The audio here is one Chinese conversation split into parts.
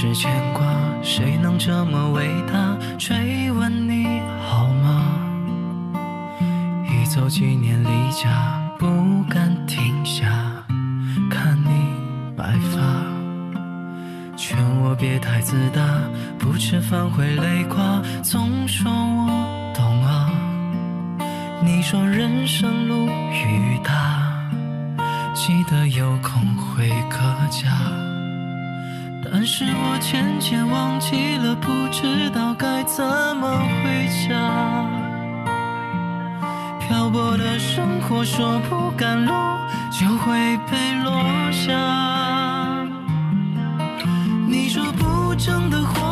是牵挂，谁能这么伟大？追问你好吗？一走几年离家，不敢停下，看你白发，劝我别太自大，不吃饭会累垮，总说我懂啊。你说人生路雨大，记得有空回个家。但是我渐渐忘记了，不知道该怎么回家。漂泊的生活，说不赶路就会被落下。你说不争的话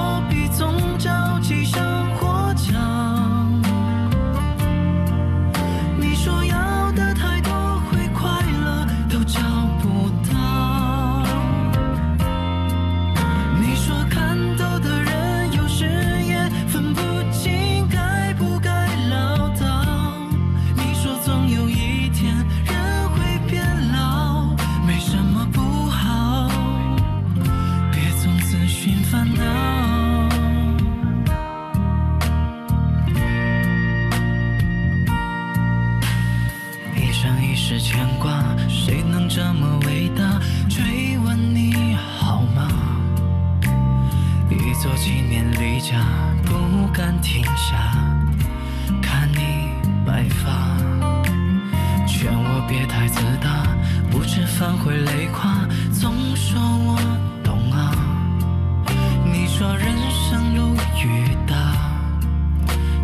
说人生路雨大，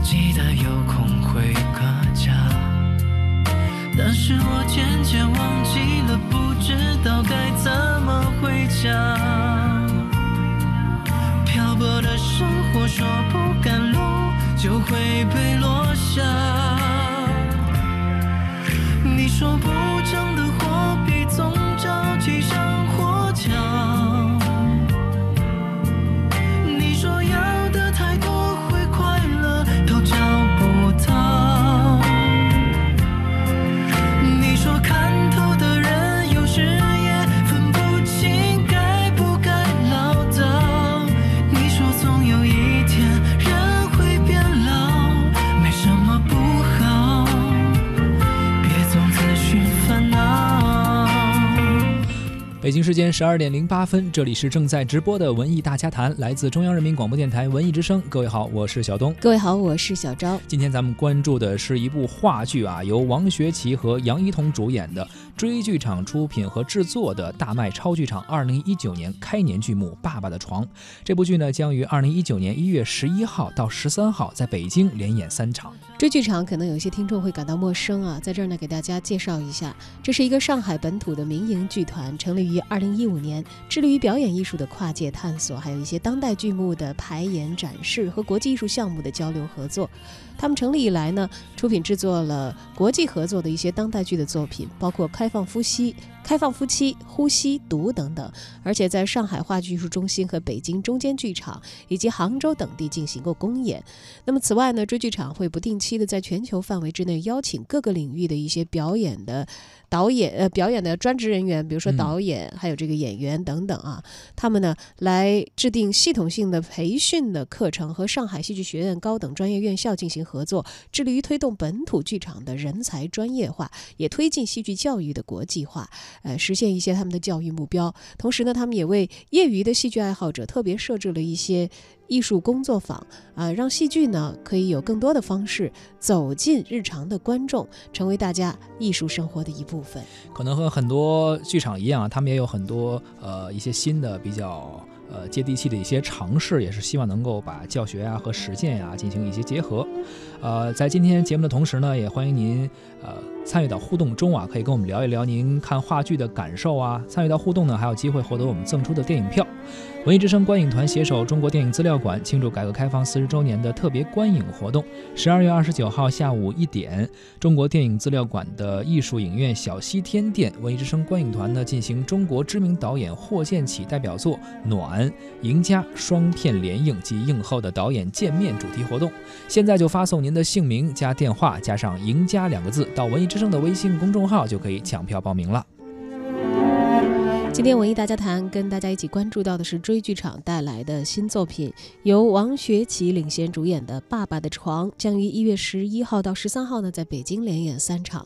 记得有空回个家。但是我渐渐忘记了，不知道该怎么回家。漂泊的生活，说不赶路就会被落下。你说不时间十二点零八分，这里是正在直播的文艺大家谈，来自中央人民广播电台文艺之声。各位好，我是小东。各位好，我是小昭。今天咱们关注的是一部话剧啊，由王学圻和杨一彤主演的，追剧场出品和制作的大麦超剧场二零一九年开年剧目《爸爸的床》。这部剧呢，将于二零一九年一月十一号到十三号在北京连演三场。追剧场可能有些听众会感到陌生啊，在这儿呢给大家介绍一下，这是一个上海本土的民营剧团，成立于二零一五年，致力于表演艺术的跨界探索，还有一些当代剧目的排演展示和国际艺术项目的交流合作。他们成立以来呢，出品制作了国际合作的一些当代剧的作品，包括《开放呼吸》《开放夫妻》《呼吸》《毒》等等，而且在上海话剧艺术中心和北京中间剧场以及杭州等地进行过公演。那么此外呢，追剧场会不定期的在全球范围之内邀请各个领域的一些表演的导演呃表演的专职人员，比如说嗯。导演，还有这个演员等等啊，他们呢来制定系统性的培训的课程，和上海戏剧学院高等专业院校进行合作，致力于推动本土剧场的人才专业化，也推进戏剧教育的国际化，呃，实现一些他们的教育目标。同时呢，他们也为业余的戏剧爱好者特别设置了一些艺术工作坊啊、让戏剧呢可以有更多的方式走进日常的观众，成为大家艺术生活的一部分。可能和很多剧场一样，他们也有很多呃一些新的比较呃接地气的一些尝试，也是希望能够把教学啊和实践呀、进行一些结合。呃，在今天节目的同时呢，也欢迎您呃参与到互动中啊，可以跟我们聊一聊您看话剧的感受啊。参与到互动呢，还有机会获得我们赠出的电影票。文艺之声观影团携手中国电影资料馆庆祝改革开放四十周年的特别观影活动，十二月二十九号下午一点，中国电影资料馆的艺术影院小西天店，文艺之声观影团呢进行中国知名导演霍建起代表作《暖》赢家双片联映及映后的导演见面主题活动。现在就发送您的姓名加电话加上“赢家”两个字到文艺之声的微信公众号，就可以抢票报名了。今天文艺大家谈跟大家一起关注到的是追剧场带来的新作品，由王学圻领衔主演的《爸爸的床》，将于一月十一号到十三号呢在北京连演三场。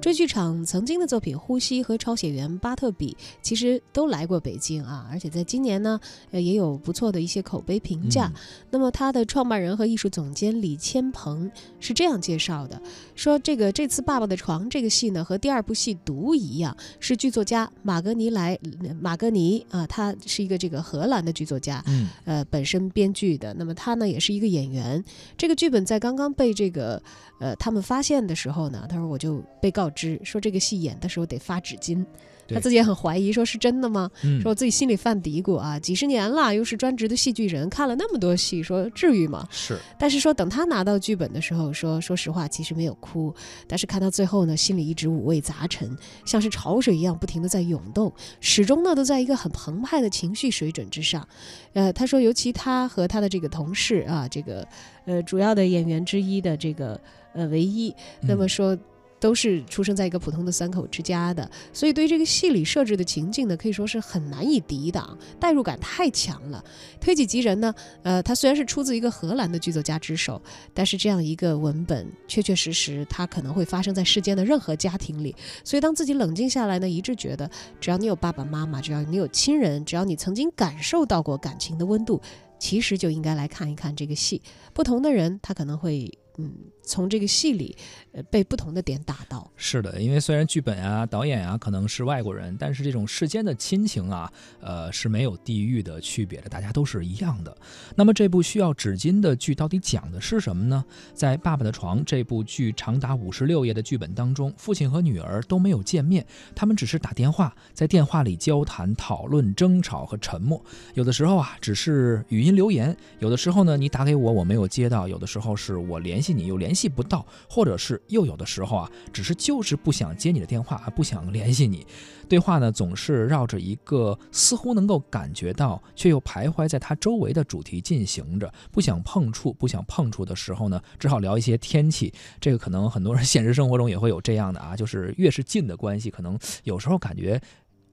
追剧场曾经的作品《呼吸》和抄写员巴特比其实都来过北京啊，而且在今年呢，呃也有不错的一些口碑评价。那么他的创办人和艺术总监李千鹏是这样介绍的：说这个这次《爸爸的床》这个戏呢，和第二部戏《毒》一样，是剧作家马格尼莱马格尼啊，他是一个这个荷兰的剧作家，嗯，呃，本身编剧的。那么他呢，也是一个演员。这个剧本在刚刚被这个呃他们发现的时候呢，他说我就被告。告知说这个戏演的时候得发纸巾，他自己也很怀疑，说是真的吗？说我自己心里犯嘀咕啊，几十年了，又是专职的戏剧人，看了那么多戏，说至于吗？是。但是说等他拿到剧本的时候，说说实话，其实没有哭，但是看到最后呢，心里一直五味杂陈，像是潮水一样不停的在涌动，始终呢都在一个很澎湃的情绪水准之上。呃，他说，尤其他和他的这个同事啊，这个呃主要的演员之一的这个呃唯一，那么说。都是出生在一个普通的三口之家的，所以对这个戏里设置的情境呢，可以说是很难以抵挡，代入感太强了。推己及人呢，呃，它虽然是出自一个荷兰的剧作家之手，但是这样一个文本，确确实实它可能会发生在世间的任何家庭里。所以当自己冷静下来呢，一致觉得，只要你有爸爸妈妈，只要你有亲人，只要你曾经感受到过感情的温度，其实就应该来看一看这个戏。不同的人，他可能会。嗯，从这个戏里，呃，被不同的点打到。是的，因为虽然剧本啊、导演啊可能是外国人，但是这种世间的亲情啊，呃，是没有地域的区别的，大家都是一样的。那么这部需要纸巾的剧到底讲的是什么呢？在《爸爸的床》这部剧长达五十六页的剧本当中，父亲和女儿都没有见面，他们只是打电话，在电话里交谈、讨论、争吵和沉默。有的时候啊，只是语音留言；有的时候呢，你打给我，我没有接到；有的时候是我联系。你又联系系不到，或者是又有的时候啊，只是就是不想接你的电话，不想联系你。对话呢，总是绕着一个似乎能够感觉到，却又徘徊在他周围的主题进行着。不想碰触，不想碰触的时候呢，只好聊一些天气。这个可能很多人现实生活中也会有这样的啊，就是越是近的关系，可能有时候感觉。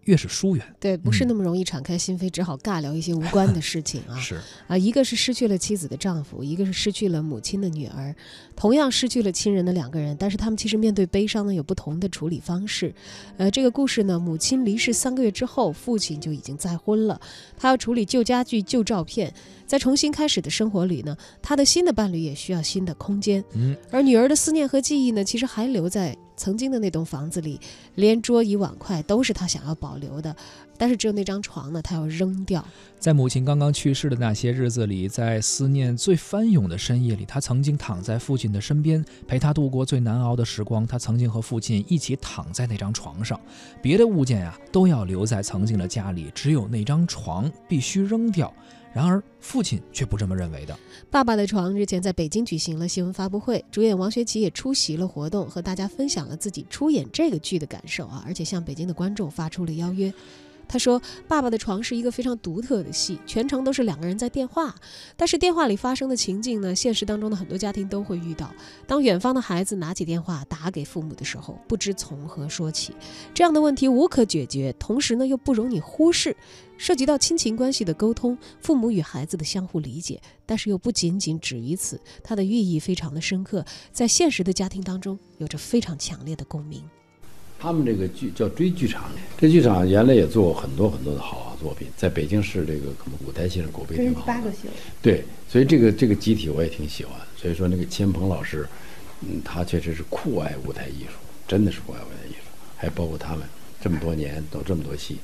越是疏远，对，不是那么容易敞开心扉，只好尬聊一些无关的事情啊。是啊，一个是失去了妻子的丈夫，一个是失去了母亲的女儿，同样失去了亲人的两个人，但是他们其实面对悲伤呢有不同的处理方式。呃，这个故事呢，母亲离世三个月之后，父亲就已经再婚了，他要处理旧家具、旧照片，在重新开始的生活里呢，他的新的伴侣也需要新的空间。嗯，而女儿的思念和记忆呢，其实还留在。曾经的那栋房子里，连桌椅碗筷都是他想要保留的，但是只有那张床呢，他要扔掉。在母亲刚刚去世的那些日子里，在思念最翻涌的深夜里，他曾经躺在父亲的身边，陪他度过最难熬的时光。他曾经和父亲一起躺在那张床上，别的物件呀都要留在曾经的家里，只有那张床必须扔掉。然而，父亲却不这么认为的。爸爸的床日前在北京举行了新闻发布会，主演王学圻也出席了活动，和大家分享了自己出演这个剧的感受啊，而且向北京的观众发出了邀约。他说：“爸爸的床是一个非常独特的戏，全程都是两个人在电话。但是电话里发生的情境呢，现实当中的很多家庭都会遇到。当远方的孩子拿起电话打给父母的时候，不知从何说起，这样的问题无可解决，同时呢又不容你忽视，涉及到亲情关系的沟通，父母与孩子的相互理解，但是又不仅仅止于此，它的寓意非常的深刻，在现实的家庭当中有着非常强烈的共鸣。”他们这个剧叫追剧场，这剧场原来也做过很多很多的好作品，在北京市这个可能舞台戏上口碑挺好。八个戏对，所以这个这个集体我也挺喜欢。所以说那个千鹏老师，嗯，他确实是酷爱舞台艺术，真的是酷爱舞台艺术。还包括他们这么多年都这么多戏，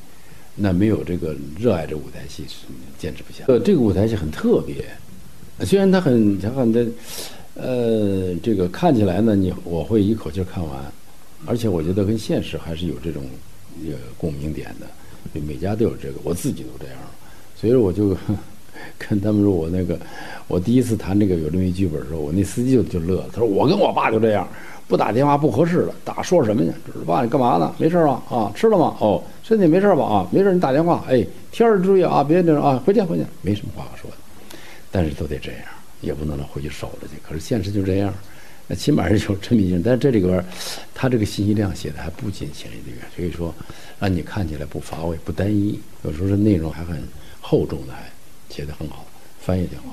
那没有这个热爱这舞台戏是坚持不下。呃，这个舞台戏很特别，虽然它很它很的，呃，这个看起来呢，你我会一口气看完。而且我觉得跟现实还是有这种呃共鸣点的，每家都有这个，我自己都这样，所以我就 跟他们说，我那个我第一次谈这个有这么一剧本的时候，我那司机就就乐了，他说我跟我爸就这样，不打电话不合适了，打说什么去？爸你干嘛呢？没事啊？啊吃了吗？哦身体没事吧？啊没事你打电话，哎天儿注意啊，别那啊回见回见，没什么话可说的，但是都得这样，也不能让回去守着去。可是现实就这样。起码是有真名性。但是这里边，他这个信息量写的还不仅前一个月，所以说让你看起来不乏味、不单一，有时候是内容还很厚重的，还写的很好，翻译挺好。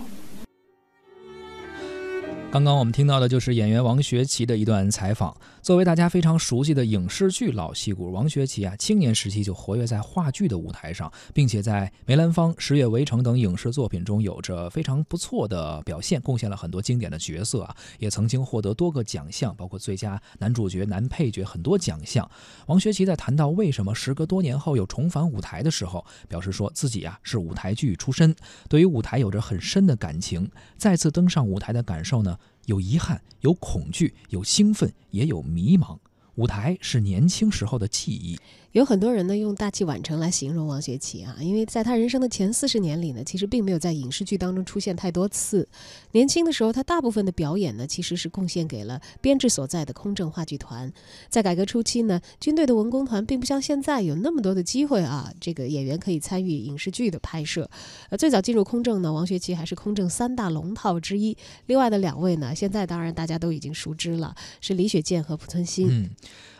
刚刚我们听到的就是演员王学圻的一段采访。作为大家非常熟悉的影视剧老戏骨，王学圻啊，青年时期就活跃在话剧的舞台上，并且在梅兰芳、十月围城等影视作品中有着非常不错的表现，贡献了很多经典的角色啊，也曾经获得多个奖项，包括最佳男主角、男配角很多奖项。王学圻在谈到为什么时隔多年后又重返舞台的时候，表示说自己啊是舞台剧出身，对于舞台有着很深的感情，再次登上舞台的感受呢？有遗憾，有恐惧，有兴奋，也有迷茫。舞台是年轻时候的记忆。有很多人呢用大器晚成来形容王学圻啊，因为在他人生的前四十年里呢，其实并没有在影视剧当中出现太多次。年轻的时候，他大部分的表演呢，其实是贡献给了编制所在的空政话剧团。在改革初期呢，军队的文工团并不像现在有那么多的机会啊，这个演员可以参与影视剧的拍摄。呃，最早进入空政呢，王学圻还是空政三大龙套之一。另外的两位呢，现在当然大家都已经熟知了，是李雪健和濮存昕。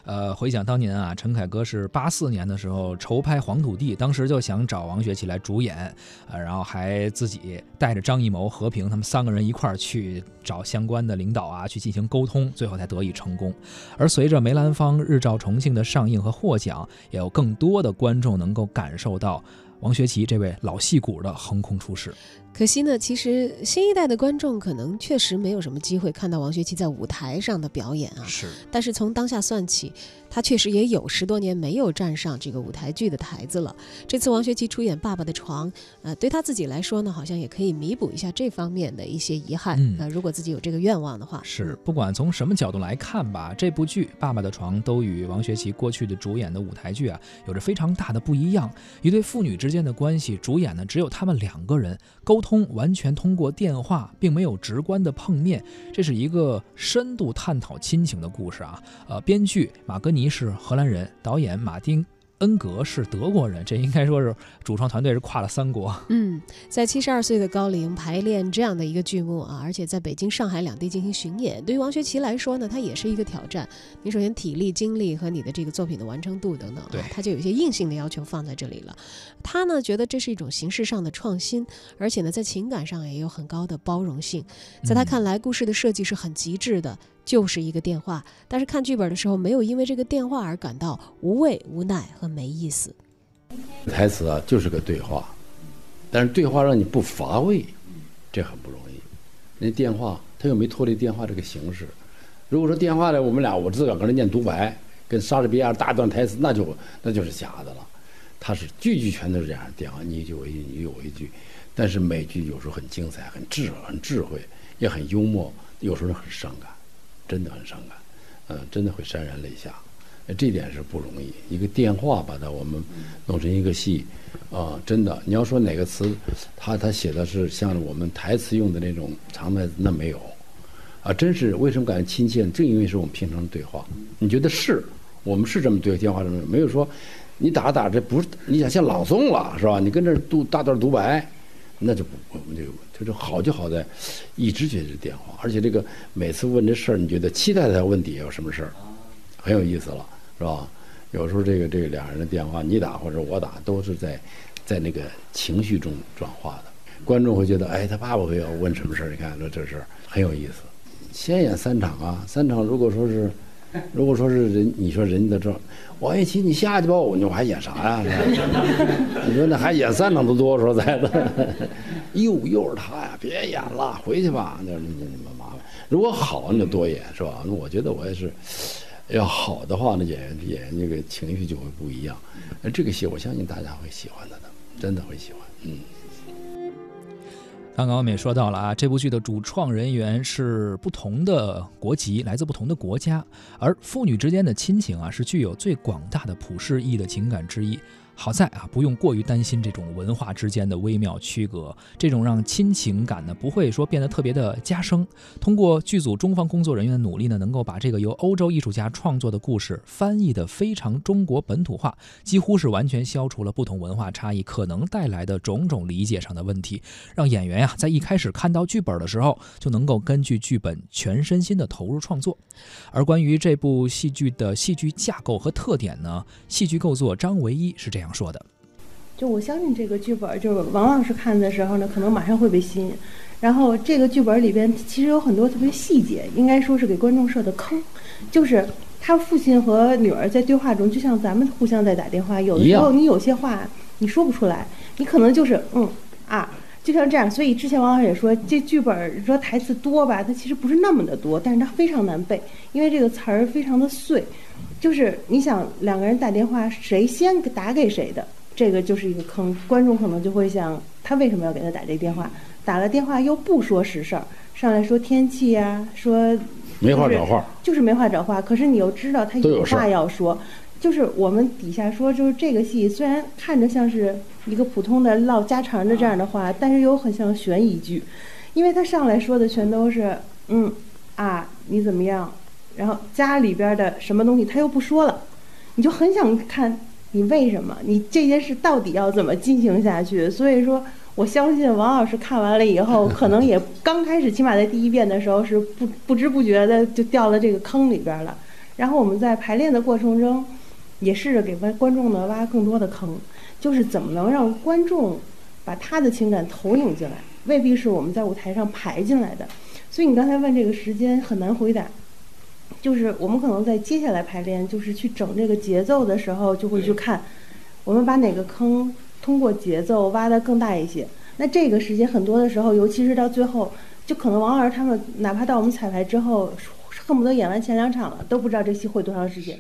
呃，回想当年啊，陈凯歌是八四年的时候筹拍《黄土地》，当时就想找王学圻来主演，呃，然后还自己带着张艺谋、和平他们三个人一块儿去找相关的领导啊，去进行沟通，最后才得以成功。而随着梅兰芳《日照重庆》的上映和获奖，也有更多的观众能够感受到王学圻这位老戏骨的横空出世。可惜呢，其实新一代的观众可能确实没有什么机会看到王学圻在舞台上的表演啊。是。但是从当下算起，他确实也有十多年没有站上这个舞台剧的台子了。这次王学圻出演《爸爸的床》，呃，对他自己来说呢，好像也可以弥补一下这方面的一些遗憾。呃，如果自己有这个愿望的话。是。不管从什么角度来看吧，这部剧《爸爸的床》都与王学圻过去的主演的舞台剧啊，有着非常大的不一样。一对父女之间的关系，主演呢只有他们两个人，沟通完全通。过电话，并没有直观的碰面，这是一个深度探讨亲情的故事啊。呃，编剧马格尼是荷兰人，导演马丁。恩格是德国人，这应该说是主创团队是跨了三国。嗯，在七十二岁的高龄排练这样的一个剧目啊，而且在北京、上海两地进行巡演，对于王学圻来说呢，他也是一个挑战。你首先体力、精力和你的这个作品的完成度等等，对，他就有一些硬性的要求放在这里了。他呢觉得这是一种形式上的创新，而且呢在情感上也有很高的包容性。在他看来，故事的设计是很极致的。就是一个电话，但是看剧本的时候没有因为这个电话而感到无味、无奈和没意思。台词啊，就是个对话，但是对话让你不乏味，这很不容易。那电话他又没脱离电话这个形式。如果说电话呢，我们俩我自个儿搁那念独白，跟莎士比亚大段台词，那就那就是假的了。他是句句全都是这样电话，你一句我一句，你一句我一句，但是每句有时候很精彩、很智、很智慧，也很幽默，有时候很伤感。真的很伤感，嗯，真的会潸然泪下，这点是不容易。一个电话把它我们弄成一个戏，啊，真的，你要说哪个词，他他写的是像我们台词用的那种长台词，那没有，啊，真是为什么感觉亲切？正因为是我们平常对话，你觉得是我们是这么对电话这么，没有说你打打着不是你想像朗诵了是吧？你跟这读大段独白。那就不，我们就就是好就好在，一直觉得是电话，而且这个每次问这事儿，你觉得期待他问底下有什么事儿，很有意思了，是吧？有时候这个这个两人的电话，你打或者我打，都是在在那个情绪中转化的。观众会觉得，哎，他爸爸会要问什么事儿？你看，说这事儿很有意思。先演三场啊，三场如果说是。如果说是人，你说人家这，王一奇你下去吧，我我还演啥呀？你说那还演三场都多，说在的，又又是他呀，别演了，回去吧，那那那麻烦。如果好，那就多演，是吧？那我觉得我也是，要好的话，那演员演员那个情绪就会不一样。那这个戏，我相信大家会喜欢他的，真的会喜欢，嗯。刚刚我们也说到了啊，这部剧的主创人员是不同的国籍，来自不同的国家，而父女之间的亲情啊，是具有最广大的普世意义的情感之一。好在啊，不用过于担心这种文化之间的微妙区隔，这种让亲情感呢不会说变得特别的加深。通过剧组中方工作人员的努力呢，能够把这个由欧洲艺术家创作的故事翻译的非常中国本土化，几乎是完全消除了不同文化差异可能带来的种种理解上的问题，让演员呀在一开始看到剧本的时候就能够根据剧本全身心的投入创作。而关于这部戏剧的戏剧架构和特点呢，戏剧构作张唯一是这样。说的，就我相信这个剧本，就是王老师看的时候呢，可能马上会被吸引。然后这个剧本里边其实有很多特别细节，应该说是给观众设的坑。就是他父亲和女儿在对话中，就像咱们互相在打电话，有的时候你有些话你说不出来，你可能就是嗯啊，就像这样。所以之前王老师也说，这剧本说台词多吧，它其实不是那么的多，但是它非常难背，因为这个词儿非常的碎。就是你想两个人打电话，谁先打给谁的，这个就是一个坑。观众可能就会想，他为什么要给他打这个电话？打了电话又不说实事儿，上来说天气呀，说没话找话，就是没话找话。可是你又知道他有话要说，就是我们底下说，就是这个戏虽然看着像是一个普通的唠家常的这样的话，但是又很像悬疑剧，因为他上来说的全都是嗯啊，你怎么样？然后家里边的什么东西他又不说了，你就很想看你为什么你这件事到底要怎么进行下去。所以说，我相信王老师看完了以后，可能也刚开始，起码在第一遍的时候是不不知不觉的就掉了这个坑里边了。然后我们在排练的过程中，也试着给观观众呢挖更多的坑，就是怎么能让观众把他的情感投影进来，未必是我们在舞台上排进来的。所以你刚才问这个时间很难回答。就是我们可能在接下来排练，就是去整这个节奏的时候，就会去看，我们把哪个坑通过节奏挖得更大一些。那这个时间很多的时候，尤其是到最后，就可能王老师他们哪怕到我们彩排之后，恨不得演完前两场了，都不知道这戏会多长时间。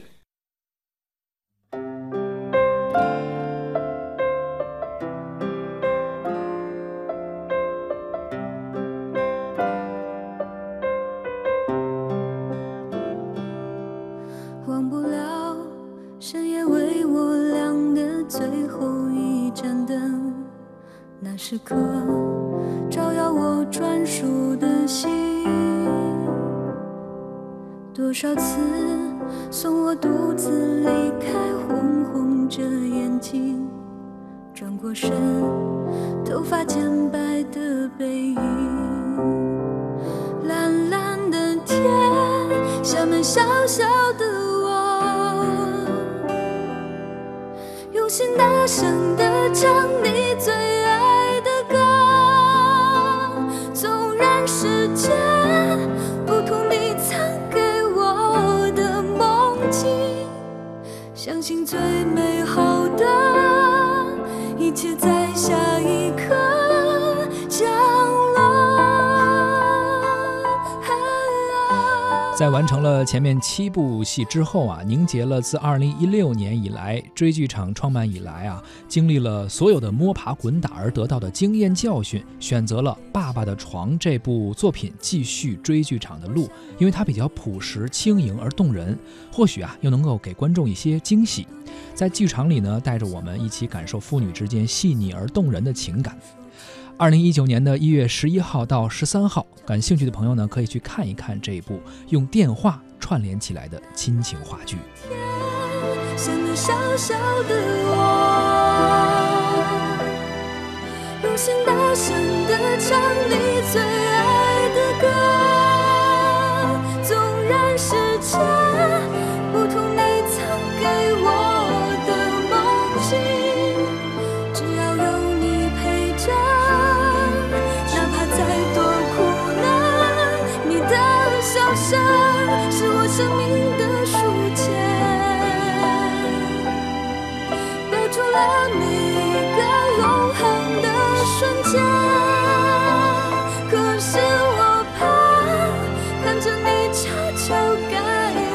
多少次送我独自离开，红红着眼睛，转过身，头发渐白的背影，蓝蓝的天，下面小小的我，用心大声的唱你在完成了前面七部戏之后啊，凝结了自二零一六年以来追剧场创办以来啊，经历了所有的摸爬滚打而得到的经验教训，选择了《爸爸的床》这部作品继续追剧场的路，因为它比较朴实、轻盈而动人，或许啊，又能够给观众一些惊喜。在剧场里呢，带着我们一起感受父女之间细腻而动人的情感。二零一九年的一月十一号到十三号，感兴趣的朋友呢，可以去看一看这一部用电话串联起来的亲情话剧。用心大声的唱你最 I